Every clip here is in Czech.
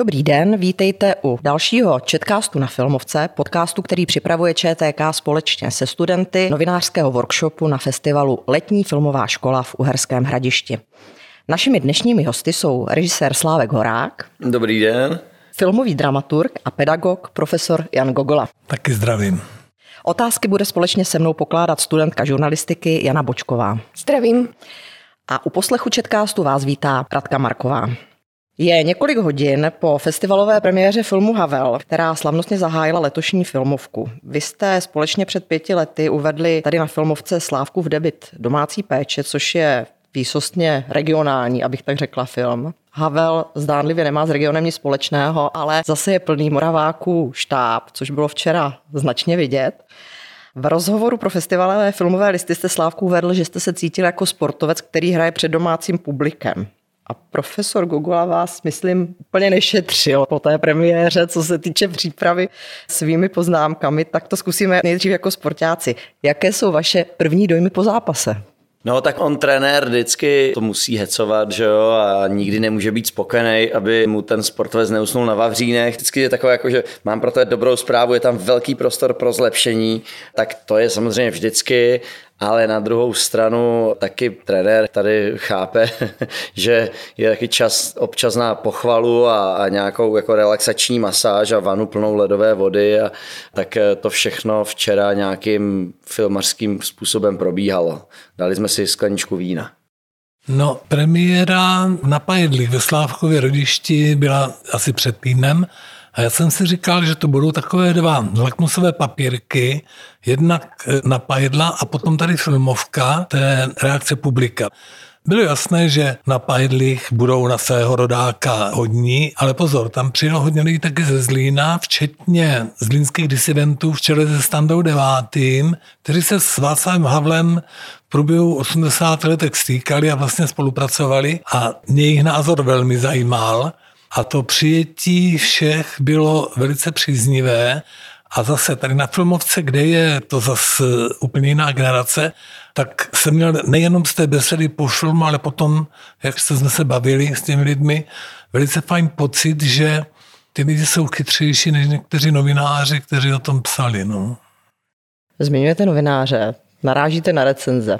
Dobrý den, vítejte u dalšího Četkástu na Filmovce, podcastu, který připravuje ČTK společně se studenty novinářského workshopu na festivalu Letní filmová škola v Uherském hradišti. Našimi dnešními hosty jsou režisér Slávek Horák. Dobrý den. Filmový dramaturg a pedagog profesor Jan Gogola. Taky zdravím. Otázky bude společně se mnou pokládat studentka žurnalistiky Jana Bočková. Zdravím. A u poslechu Četkástu vás vítá Radka Marková. Je několik hodin po festivalové premiéře filmu Havel, která slavnostně zahájila letošní filmovku. Vy jste společně před pěti lety uvedli tady na filmovce Slávku v debit domácí péče, což je výsostně regionální, abych tak řekla, film. Havel zdánlivě nemá s regionem nic společného, ale zase je plný Moraváků štáb, což bylo včera značně vidět. V rozhovoru pro festivalové filmové listy jste Slávku uvedl, že jste se cítil jako sportovec, který hraje před domácím publikem. A profesor Gogola vás, myslím, úplně nešetřil po té premiéře, co se týče přípravy svými poznámkami, tak to zkusíme nejdřív jako sportáci. Jaké jsou vaše první dojmy po zápase? No tak on trenér vždycky to musí hecovat, že jo, a nikdy nemůže být spokojený, aby mu ten sportovec neusnul na Vavřínech. Vždycky je takové jako, že mám pro to dobrou zprávu, je tam velký prostor pro zlepšení, tak to je samozřejmě vždycky, ale na druhou stranu taky trenér tady chápe, že je taky čas občas na pochvalu a, a nějakou jako relaxační masáž a vanu plnou ledové vody a tak eh, to všechno včera nějakým filmařským způsobem probíhalo. Dali jsme si skleničku vína. No, premiéra na Pajedlích ve Slávkově rodišti byla asi před týdnem a já jsem si říkal, že to budou takové dva lakmusové papírky, jednak eh, na Pajedla a potom tady filmovka té reakce publika. Bylo jasné, že na Pajdlích budou na svého rodáka hodní, ale pozor, tam přijelo hodně lidí taky ze Zlína, včetně zlínských disidentů v čele se Standou devátým, kteří se s Václavem Havlem v průběhu 80 letech stýkali a vlastně spolupracovali a mě jejich názor velmi zajímal. A to přijetí všech bylo velice příznivé. A zase tady na filmovce, kde je to zase úplně jiná generace, tak jsem měl nejenom z té besedy po filmu, ale potom, jak jsme se bavili s těmi lidmi, velice fajn pocit, že ty lidi jsou chytřejší než někteří novináři, kteří o tom psali. No. Zmiňujete novináře. Narážíte na recenze.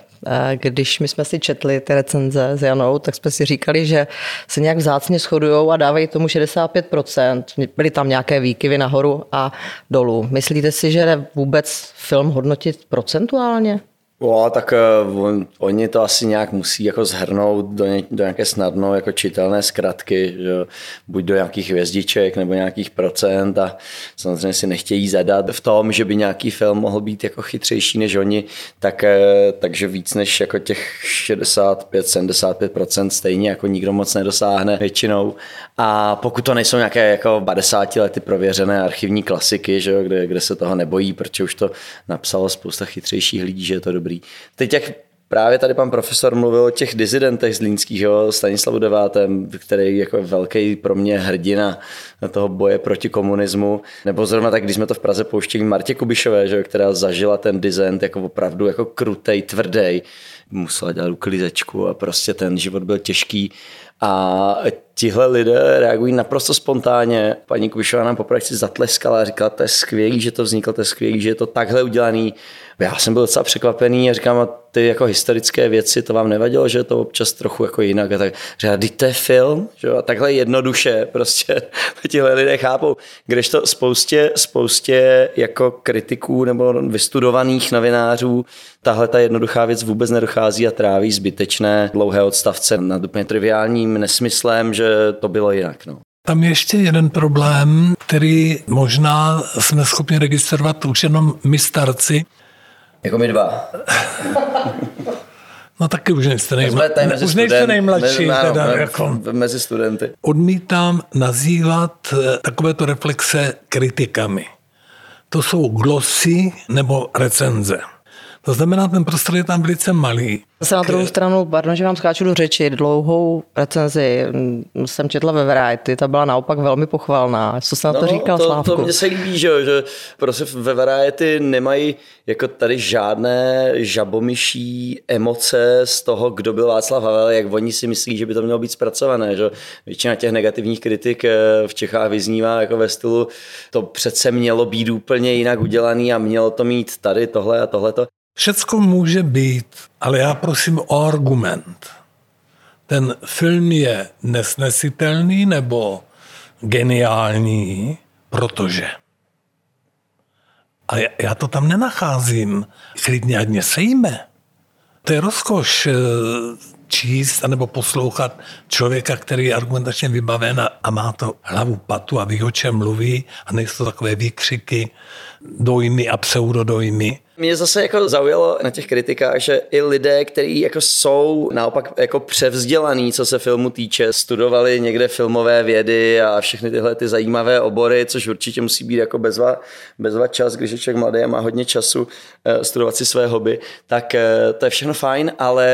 Když my jsme si četli ty recenze s Janou, tak jsme si říkali, že se nějak vzácně shodují a dávají tomu 65%. Byly tam nějaké výkyvy nahoru a dolů. Myslíte si, že vůbec film hodnotit procentuálně? O, tak uh, on, oni to asi nějak musí jako zhrnout do, ně, do nějaké snadno jako čitelné zkratky, že buď do nějakých hvězdiček nebo nějakých procent a samozřejmě si nechtějí zadat v tom, že by nějaký film mohl být jako chytřejší než oni, tak, uh, takže víc než jako těch 65-75% stejně jako nikdo moc nedosáhne většinou. A pokud to nejsou nějaké jako 50 lety prověřené archivní klasiky, že kde, kde se toho nebojí, protože už to napsalo spousta chytřejších lidí, že je to dobrý dobrý. Teď jak právě tady pan profesor mluvil o těch dizidentech z Línských, jo, Stanislavu Devátem, který jako velký pro mě hrdina toho boje proti komunismu, nebo zrovna tak, když jsme to v Praze pouštěli Martě Kubišové, že, která zažila ten dizent jako opravdu jako krutej, tvrdý, musela dělat uklizečku a prostě ten život byl těžký a tihle lidé reagují naprosto spontánně. Paní Kubišová nám poprvé si zatleskala a říkala, to je skvělý, že to vzniklo, to je skvělý, že je to takhle udělaný. Já jsem byl docela překvapený a říkám, a ty jako historické věci, to vám nevadilo, že je to občas trochu jako jinak. A tak říkám, to je film, že? a takhle jednoduše prostě tihle lidé chápou. to spoustě, spoustě jako kritiků nebo vystudovaných novinářů tahle ta jednoduchá věc vůbec nedochází a tráví zbytečné dlouhé odstavce nad úplně triviálním nesmyslem, že to bylo jinak. No. Tam je ještě jeden problém, který možná jsme schopni registrovat už jenom my starci. Jako my dva. No taky už nejste, nejmla... mezi už nejste nejmladší. Mezi, teda, ano, jako. mezi studenty. Odmítám nazývat eh, takovéto reflexe kritikami. To jsou glosy nebo recenze. To znamená, ten prostor je tam velice malý. Zase na druhou stranu, pardon, že vám skáču do řeči, dlouhou recenzi jsem četla ve Variety, ta byla naopak velmi pochvalná. Co jsem na to no, říkal, to, Slávku? To mně se líbí, že, že prostě ve Variety nemají jako tady žádné žabomyší emoce z toho, kdo byl Václav Havel, jak oni si myslí, že by to mělo být zpracované. Že? Většina těch negativních kritik eh, v Čechách vyznívá jako ve stylu, to přece mělo být úplně jinak udělaný a mělo to mít tady tohle a tohleto. Všecko může být, ale já prosím o argument. Ten film je nesnesitelný nebo geniální, protože. A já to tam nenacházím. Klidně ať mě sejme. To je rozkoš eh, číst anebo poslouchat člověka, který je argumentačně vybaven a má to hlavu patu a ví, o čem mluví a nejsou takové výkřiky, dojmy a pseudodojmy. Mě zase jako zaujalo na těch kritikách, že i lidé, kteří jako jsou naopak jako převzdělaný, co se filmu týče, studovali někde filmové vědy a všechny tyhle ty zajímavé obory, což určitě musí být jako bezva, bezva čas, když je člověk mladý a má hodně času uh, studovat si své hobby, tak uh, to je všechno fajn, ale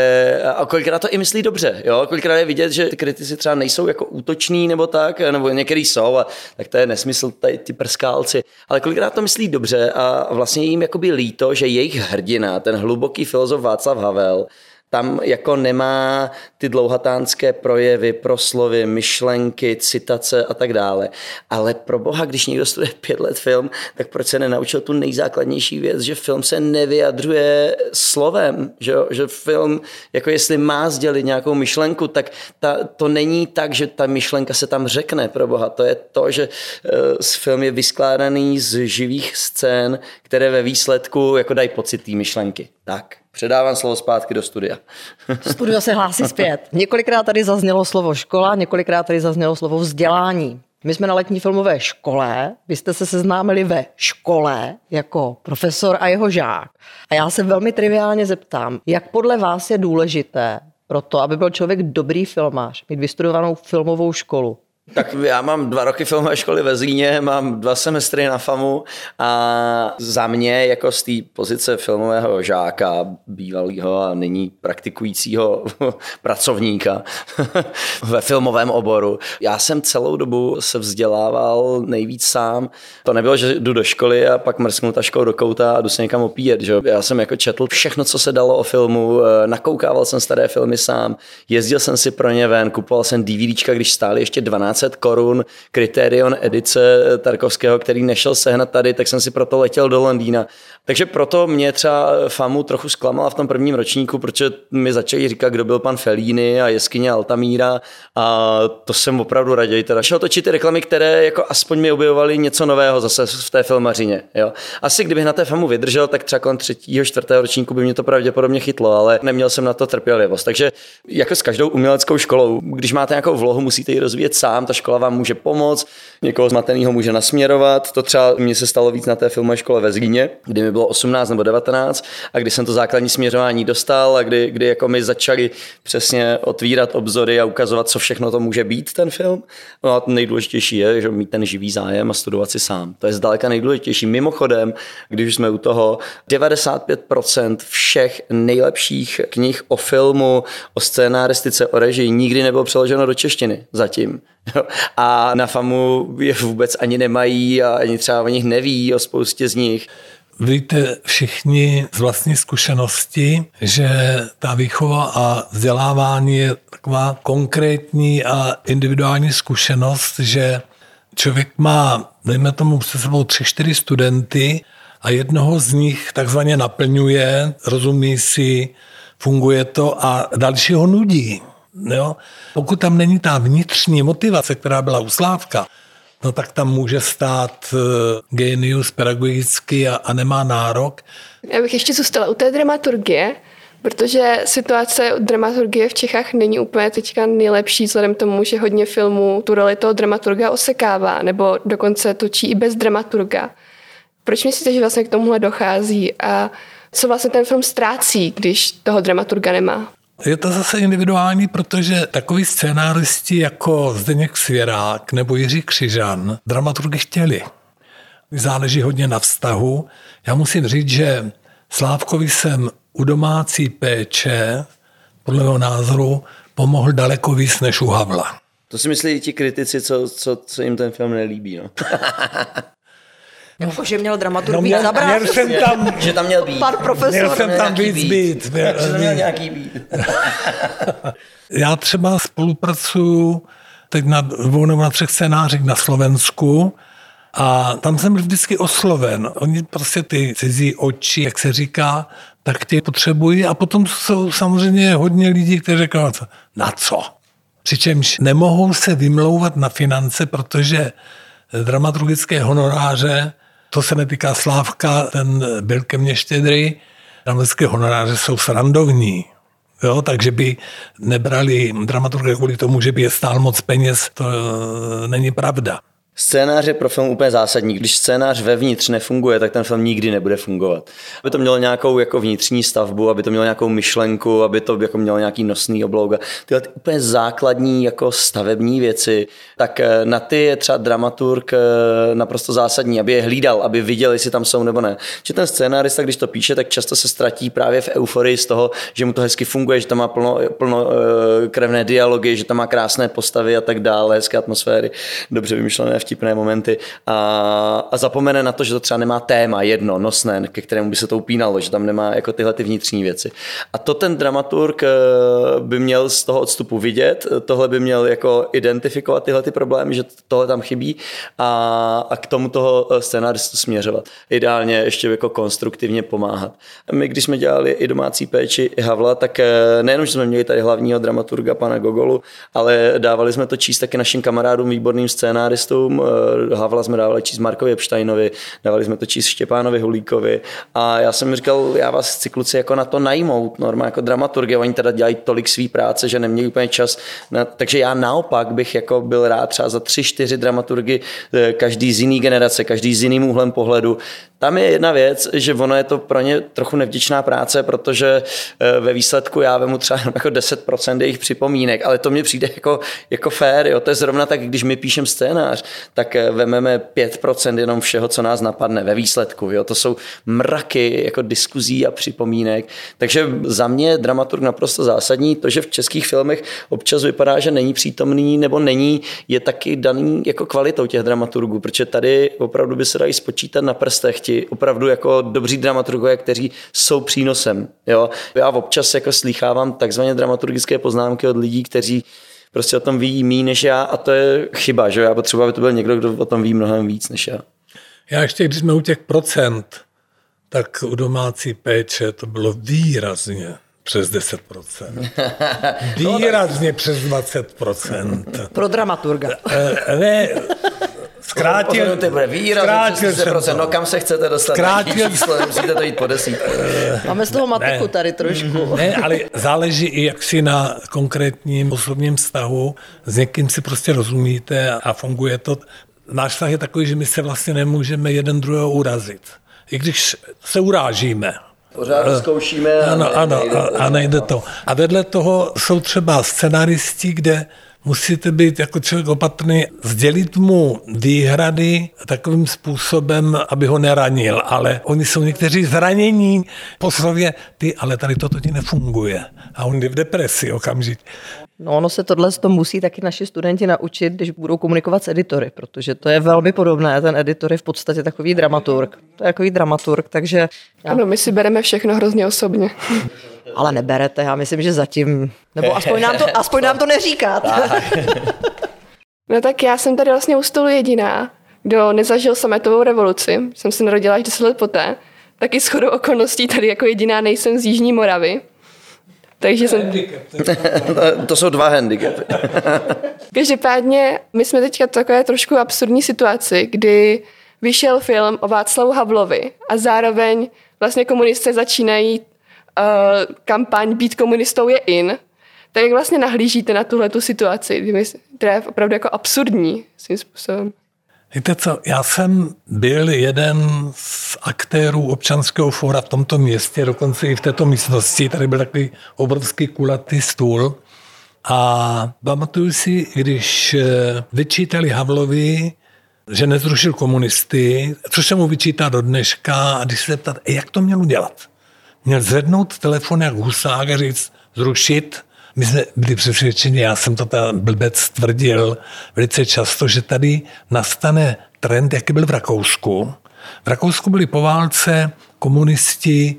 a kolikrát to i myslí dobře, jo? kolikrát je vidět, že ty kritici třeba nejsou jako útoční nebo tak, nebo některý jsou a tak to je nesmysl, tady ty prskálci, ale kolikrát to myslí dobře a vlastně jim jakoby líto, že jejich hrdina, ten hluboký filozof Václav Havel, tam jako nemá ty dlouhatánské projevy, proslovy, myšlenky, citace a tak dále. Ale pro boha, když někdo studuje pět let film, tak proč se nenaučil tu nejzákladnější věc, že film se nevyjadřuje slovem, že, že film, jako jestli má sdělit nějakou myšlenku, tak ta, to není tak, že ta myšlenka se tam řekne pro boha. To je to, že uh, film je vyskládaný z živých scén, které ve výsledku jako dají pocit té myšlenky. Tak. Předávám slovo zpátky do studia. Studio se hlásí zpět. Několikrát tady zaznělo slovo škola, několikrát tady zaznělo slovo vzdělání. My jsme na letní filmové škole, vy jste se seznámili ve škole jako profesor a jeho žák. A já se velmi triviálně zeptám, jak podle vás je důležité pro to, aby byl člověk dobrý filmář, mít vystudovanou filmovou školu? Tak já mám dva roky filmové školy ve Zlíně, mám dva semestry na FAMu a za mě jako z té pozice filmového žáka, bývalého a nyní praktikujícího pracovníka ve filmovém oboru, já jsem celou dobu se vzdělával nejvíc sám. To nebylo, že jdu do školy a pak mrsknu taškou do kouta a jdu se někam opíjet. Že? Já jsem jako četl všechno, co se dalo o filmu, eh, nakoukával jsem staré filmy sám, jezdil jsem si pro ně ven, kupoval jsem DVDčka, když stály ještě 12 1500 korun kriterion edice Tarkovského, který nešel sehnat tady, tak jsem si proto letěl do Londýna. Takže proto mě třeba FAMu trochu zklamala v tom prvním ročníku, protože mi začali říkat, kdo byl pan Felíny a jeskyně Altamíra a to jsem opravdu raději teda šel točit ty reklamy, které jako aspoň mi objevovaly něco nového zase v té filmařině. Jo. Asi kdybych na té FAMu vydržel, tak třeba kolem třetího, čtvrtého ročníku by mě to pravděpodobně chytlo, ale neměl jsem na to trpělivost. Takže jako s každou uměleckou školou, když máte nějakou vlohu, musíte ji rozvíjet sám, ta škola vám může pomoct, někoho zmateného může nasměrovat. To třeba mně se stalo víc na té filmové škole ve Zlíně, kdy mi bylo 18 nebo 19 a kdy jsem to základní směřování dostal a kdy, kdy jako mi začali přesně otvírat obzory a ukazovat, co všechno to může být ten film. No a nejdůležitější je, že mít ten živý zájem a studovat si sám. To je zdaleka nejdůležitější. Mimochodem, když jsme u toho, 95% všech nejlepších knih o filmu, o scénáristice, o režii nikdy nebylo přeloženo do češtiny zatím. A na FAMu je vůbec ani nemají a ani třeba o nich neví, o spoustě z nich. Víte všichni z vlastní zkušenosti, že ta výchova a vzdělávání je taková konkrétní a individuální zkušenost, že člověk má, dejme tomu, se sebou tři, čtyři studenty a jednoho z nich takzvaně naplňuje, rozumí si, funguje to a dalšího nudí. Jo? Pokud tam není ta vnitřní motivace, která byla u Slávka, no tak tam může stát uh, genius pedagogický a, a nemá nárok. Já bych ještě zůstala u té dramaturgie, protože situace dramaturgie v Čechách není úplně teďka nejlepší, vzhledem tomu, že hodně filmů tu roli toho dramaturga osekává, nebo dokonce točí i bez dramaturga. Proč myslíte, že vlastně k tomuhle dochází a co vlastně ten film ztrácí, když toho dramaturga nemá? Je to zase individuální, protože takový scénáristi jako Zdeněk Svěrák nebo Jiří Křižan dramaturgy chtěli. Záleží hodně na vztahu. Já musím říct, že Slávkovi jsem u domácí péče, podle mého názoru, pomohl daleko víc než u Havla. To si myslí ti kritici, co, co, co jim ten film nelíbí. No. Jako, že měl dramaturg No, měl, zabrat. měl jsem tam, že tam měl být. Pan profesor. měl jsem tam víc být. být. Měl, že tam měl nějaký být. Já třeba spolupracuju teď na dvou nebo na třech scénářích na Slovensku a tam jsem byl vždycky osloven. Oni prostě ty cizí oči, jak se říká, tak tě potřebují a potom jsou samozřejmě hodně lidí, kteří říkají, na co? Přičemž nemohou se vymlouvat na finance, protože dramaturgické honoráře, to se netýká Slávka, ten byl ke mně štědrý, dramatické honoráře jsou srandovní. Jo, takže by nebrali dramaturgy kvůli tomu, že by je stál moc peněz, to e, není pravda. Scénář je pro film úplně zásadní. Když scénář vevnitř nefunguje, tak ten film nikdy nebude fungovat. Aby to mělo nějakou jako vnitřní stavbu, aby to mělo nějakou myšlenku, aby to jako mělo nějaký nosný oblouk. a Tyhle ty úplně základní jako stavební věci, tak eh, na ty je třeba dramaturg eh, naprosto zásadní, aby je hlídal, aby viděl, jestli tam jsou nebo ne. Že ten scénárista, když to píše, tak často se ztratí právě v euforii z toho, že mu to hezky funguje, že tam má plno, plno eh, krevné dialogy, že tam má krásné postavy a tak dále, hezké atmosféry, dobře vymyšlené vtipné momenty a, a zapomene na to, že to třeba nemá téma jedno, nosné, ke kterému by se to upínalo, že tam nemá jako tyhle ty vnitřní věci. A to ten dramaturg eh, by měl z toho odstupu vidět, tohle by měl jako identifikovat tyhle ty problémy, že tohle tam chybí a, a k tomu toho scénáristu směřovat. Ideálně ještě jako konstruktivně pomáhat. My, když jsme dělali i domácí péči, i Havla, tak eh, nejenom, že jsme měli tady hlavního dramaturga pana Gogolu, ale dávali jsme to číst taky našim kamarádům, výborným scénáristům. Eh, Havla jsme dávali číst Markovi Epsteinovi, dávali jsme to číst Štěpánovi Hulíkovi a já jsem říkal, já vás chci kluci jako na to najmout, norma jako dramaturgy, oni teda dělají tolik svý práce, že nemějí úplně čas. Na, takže já naopak bych jako byl rád třeba za tři, čtyři dramaturgy, eh, každý z jiný generace, každý s jiným úhlem pohledu. Tam je jedna věc, že ono je to pro ně trochu nevděčná práce, protože eh, ve výsledku já vemu třeba jako 10% jejich připomínek, ale to mně přijde jako, jako fér, jo. to je zrovna tak, když my píšem scénář, tak eh, vememe 5% jenom všeho, co nás napadne ve výsledku. Jo. To jsou mraky jako diskuzí a připomínek. Takže za mě je dramaturg naprosto zásadní. To, že v českých filmech občas vypadá, že není přítomný nebo není, je taky daný jako kvalitou těch dramaturgů, protože tady opravdu by se dají spočítat na prstech ti opravdu jako dobří dramaturgové, kteří jsou přínosem. Jo. Já občas jako slýchávám takzvané dramaturgické poznámky od lidí, kteří prostě o tom ví méně než já a to je chyba, že já potřebuji, aby to byl někdo, kdo o tom ví mnohem víc než já. Já ještě, když jsme u těch procent, tak u domácí péče to bylo výrazně přes 10%. Výrazně přes 20%. Pro dramaturga. E, ne, zkrátil, to bude výrazně zkrátil 10%. to. No kam se chcete dostat? Zkrátil- číslo, musíte to jít po desítku. Máme z toho matiku Ne. tady trošku. Ne, ale záleží i jaksi na konkrétním osobním vztahu. S někým si prostě rozumíte a funguje to. Náš vztah je takový, že my se vlastně nemůžeme jeden druhého urazit. I když se urážíme. Pořád to zkoušíme. a Ano, ne- ano, nejde a nejde to. A vedle toho jsou třeba scenaristi, kde musíte být jako člověk opatrný, sdělit mu výhrady takovým způsobem, aby ho neranil, ale oni jsou někteří zranění po slově, ty, ale tady toto ti nefunguje. A on je v depresi okamžitě. No ono se tohle to musí taky naši studenti naučit, když budou komunikovat s editory, protože to je velmi podobné. Ten editor je v podstatě takový dramaturg. To je takový dramaturg, takže... Já, Ano, my si bereme všechno hrozně osobně. ale neberete, já myslím, že zatím... Nebo aspoň nám to, aspoň nám to neříkáte. No tak já jsem tady vlastně u stolu jediná, kdo nezažil sametovou revoluci. Jsem se narodila až 10 let poté. Taky shodou okolností tady jako jediná nejsem z Jižní Moravy. Takže jsem... to jsou dva handicapy. Každopádně my jsme teďka v takové trošku absurdní situaci, kdy vyšel film o Václavu Havlovi a zároveň vlastně komunisté začínají uh, kampaň Být komunistou je in. Tak jak vlastně nahlížíte na tuhle tu situaci, která je opravdu jako absurdní svým způsobem? Víte co, já jsem byl jeden z aktérů občanského fóra v tomto městě, dokonce i v této místnosti. Tady byl takový obrovský kulatý stůl. A pamatuju si, když eh, vyčítali Havlovi, že nezrušil komunisty, což se mu vyčítá do dneška, a když se zeptat, "E, jak to měl udělat? měl zvednout telefon jak husák a říct zrušit. My jsme byli přesvědčeni, já jsem to ta blbec tvrdil velice často, že tady nastane trend, jaký byl v Rakousku. V Rakousku byli po válce komunisti,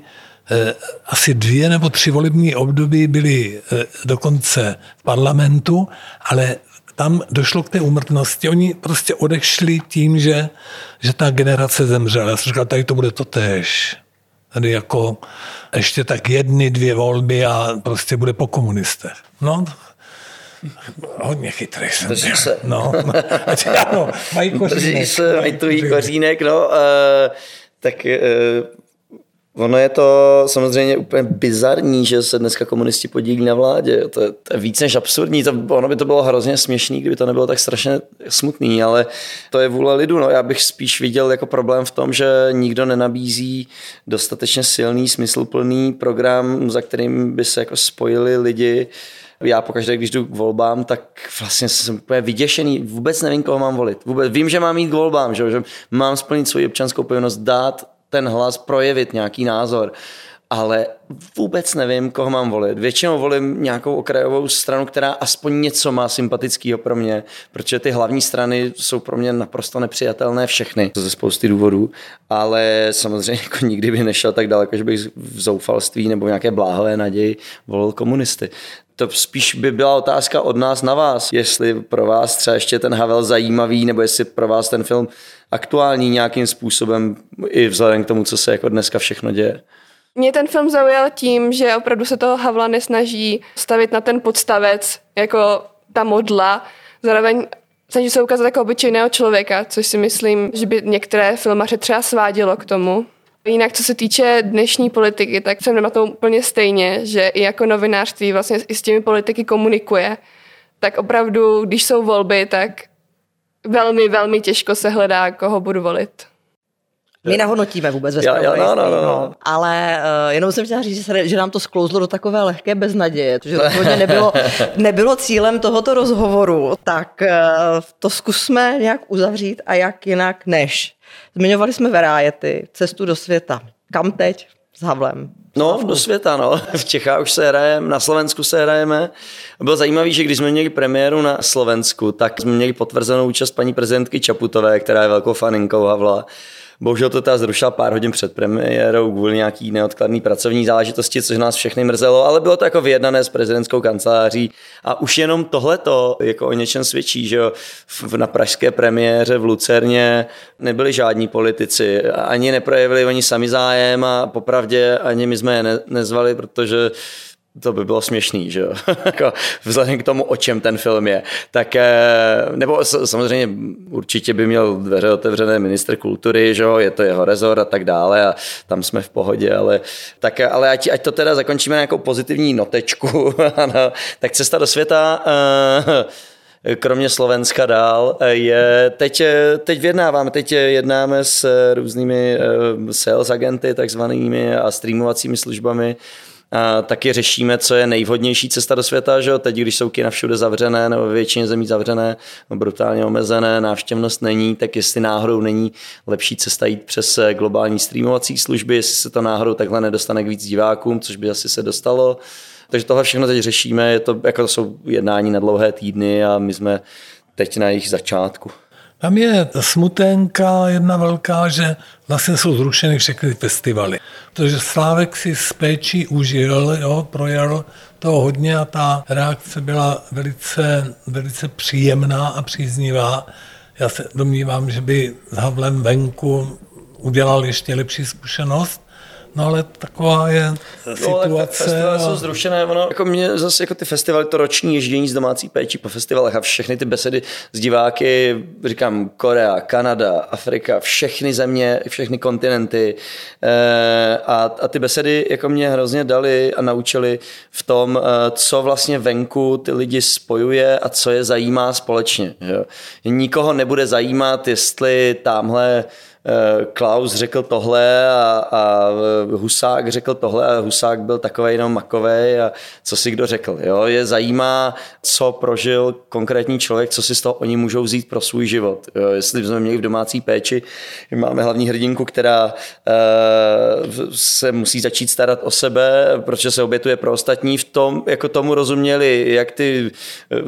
eh, asi dvě nebo tři volební období byli eh, dokonce v parlamentu, ale tam došlo k té úmrtnosti. Oni prostě odešli tím, že, že ta generace zemřela. Já jsem říkal, tady to bude to tež. Tady jako ještě tak jedny, dvě volby a prostě bude po komunistech. No, hodně chytrý jsem Drží se. No, ano, mají kořínek. Drží se, mají tvůj kořínek, no. Uh, tak uh, Ono je to samozřejmě úplně bizarní, že se dneska komunisti podílí na vládě. To je, to je víc než absurdní. To, ono by to bylo hrozně směšný, kdyby to nebylo tak strašně smutný, ale to je vůle lidu. No, já bych spíš viděl jako problém v tom, že nikdo nenabízí dostatečně silný, smysluplný program, za kterým by se jako spojili lidi. Já pokaždé, když jdu k volbám, tak vlastně jsem úplně vyděšený. Vůbec nevím, koho mám volit. Vůbec vím, že mám jít k volbám, že, že mám splnit svoji občanskou povinnost, dát ten hlas, projevit nějaký názor. Ale vůbec nevím, koho mám volit. Většinou volím nějakou okrajovou stranu, která aspoň něco má sympatického pro mě, protože ty hlavní strany jsou pro mě naprosto nepřijatelné všechny, ze spousty důvodů, ale samozřejmě jako nikdy by nešel tak daleko, že bych v zoufalství nebo v nějaké bláhové naději volil komunisty to spíš by byla otázka od nás na vás, jestli pro vás třeba ještě ten Havel zajímavý, nebo jestli pro vás ten film aktuální nějakým způsobem i vzhledem k tomu, co se jako dneska všechno děje. Mě ten film zaujal tím, že opravdu se toho Havla nesnaží stavit na ten podstavec jako ta modla, zároveň snaží se ukázat jako obyčejného člověka, což si myslím, že by některé filmaře třeba svádělo k tomu. Jinak, co se týče dnešní politiky, tak jsem na to úplně stejně, že i jako novinářství vlastně i s těmi politiky komunikuje. Tak opravdu, když jsou volby, tak velmi, velmi těžko se hledá, koho budu volit. My nahodnotíme vůbec ve jo, jo, no, no, no, no. Ale uh, jenom jsem chtěla říct, že, se, že nám to sklouzlo do takové lehké beznaděje, protože rozhodně nebylo, nebylo cílem tohoto rozhovoru, tak uh, to zkusme nějak uzavřít a jak jinak než. Zmiňovali jsme Verájety, cestu do světa. Kam teď s Havlem? No, do světa, no. V Čechách už se hrajeme, na Slovensku se hrajeme. Bylo zajímavé, že když jsme měli premiéru na Slovensku, tak jsme měli potvrzenou účast paní prezidentky Čaputové, která je velkou faninkou Havla. Bohužel to teda zrušila pár hodin před premiérou kvůli nějaký neodkladný pracovní záležitosti, což nás všechny mrzelo, ale bylo to jako vyjednané s prezidentskou kanceláří. A už jenom tohleto jako o něčem svědčí, že na pražské premiéře v Lucerně nebyli žádní politici, ani neprojevili oni sami zájem a popravdě ani my jsme je nezvali, protože to by bylo směšný, že jo? Jako vzhledem k tomu, o čem ten film je. Tak, eh, nebo samozřejmě určitě by měl dveře otevřené minister kultury, že jo? je to jeho rezort a tak dále a tam jsme v pohodě, ale, tak, ale ať, ať to teda zakončíme na nějakou pozitivní notečku, ano, tak cesta do světa eh, kromě Slovenska dál, eh, je teď, teď vyjednáváme, teď jednáme s různými sales agenty takzvanými a streamovacími službami, a taky řešíme, co je nejvhodnější cesta do světa, že teď, když jsou kina všude zavřené nebo většině zemí zavřené, brutálně omezené, návštěvnost není, tak jestli náhodou není lepší cesta jít přes eh, globální streamovací služby, jestli se to náhodou takhle nedostane k víc divákům, což by asi se dostalo. Takže tohle všechno teď řešíme, je to, jako to jsou jednání na dlouhé týdny a my jsme teď na jejich začátku. Tam je smutenka jedna velká, že vlastně jsou zrušeny všechny festivaly. Protože Slávek si s péčí užil, jo, projel to hodně a ta reakce byla velice, velice příjemná a příznivá. Já se domnívám, že by s Havlem venku udělal ještě lepší zkušenost, No ale taková je situace. No, festivaly a... jsou zrušené. Ono, jako mě zase jako ty festivaly, to roční ježdění z domácí péči po festivalech a všechny ty besedy s diváky, říkám Korea, Kanada, Afrika, všechny země, všechny kontinenty. E, a, a ty besedy jako mě hrozně dali a naučili v tom, e, co vlastně venku ty lidi spojuje a co je zajímá společně. Že? Nikoho nebude zajímat, jestli tamhle Klaus řekl tohle a, a Husák řekl tohle a Husák byl takový jenom makový a co si kdo řekl. Jo? Je zajímá, co prožil konkrétní člověk, co si z toho oni můžou vzít pro svůj život. Jo? Jestli jsme měli v domácí péči, máme hlavní hrdinku, která uh, se musí začít starat o sebe, protože se obětuje pro ostatní. V tom, jako tomu rozuměli jak ty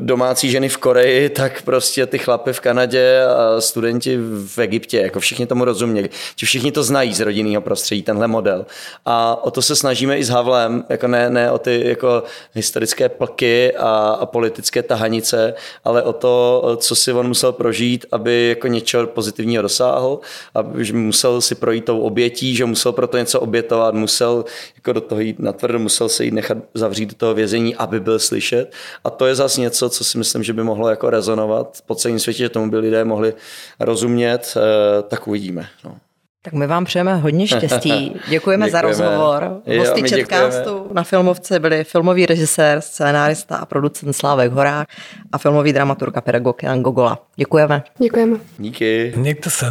domácí ženy v Koreji, tak prostě ty chlapy v Kanadě a studenti v Egyptě. Jako všichni tomu rozuměli. Či všichni to znají z rodinného prostředí, tenhle model. A o to se snažíme i s Havlem, jako ne, ne o ty jako historické plky a, a politické tahanice, ale o to, co si on musel prožít, aby jako něčeho pozitivního dosáhl, aby musel si projít tou obětí, že musel pro to něco obětovat, musel jako do toho jít natvrdo, musel se jít nechat zavřít do toho vězení, aby byl slyšet. A to je zase něco, co si myslím, že by mohlo jako rezonovat po celém světě, že tomu by lidé mohli rozumět, eh, tak uvidíme. No. Tak my vám přejeme hodně štěstí. Děkujeme, děkujeme. za rozhovor. Hosty Četkástu na filmovce byli filmový režisér, scénárista a producent Slávek Horák a filmový dramaturg a pedagog Jan Gogola. Děkujeme. Děkujeme. Díky. Mějte se.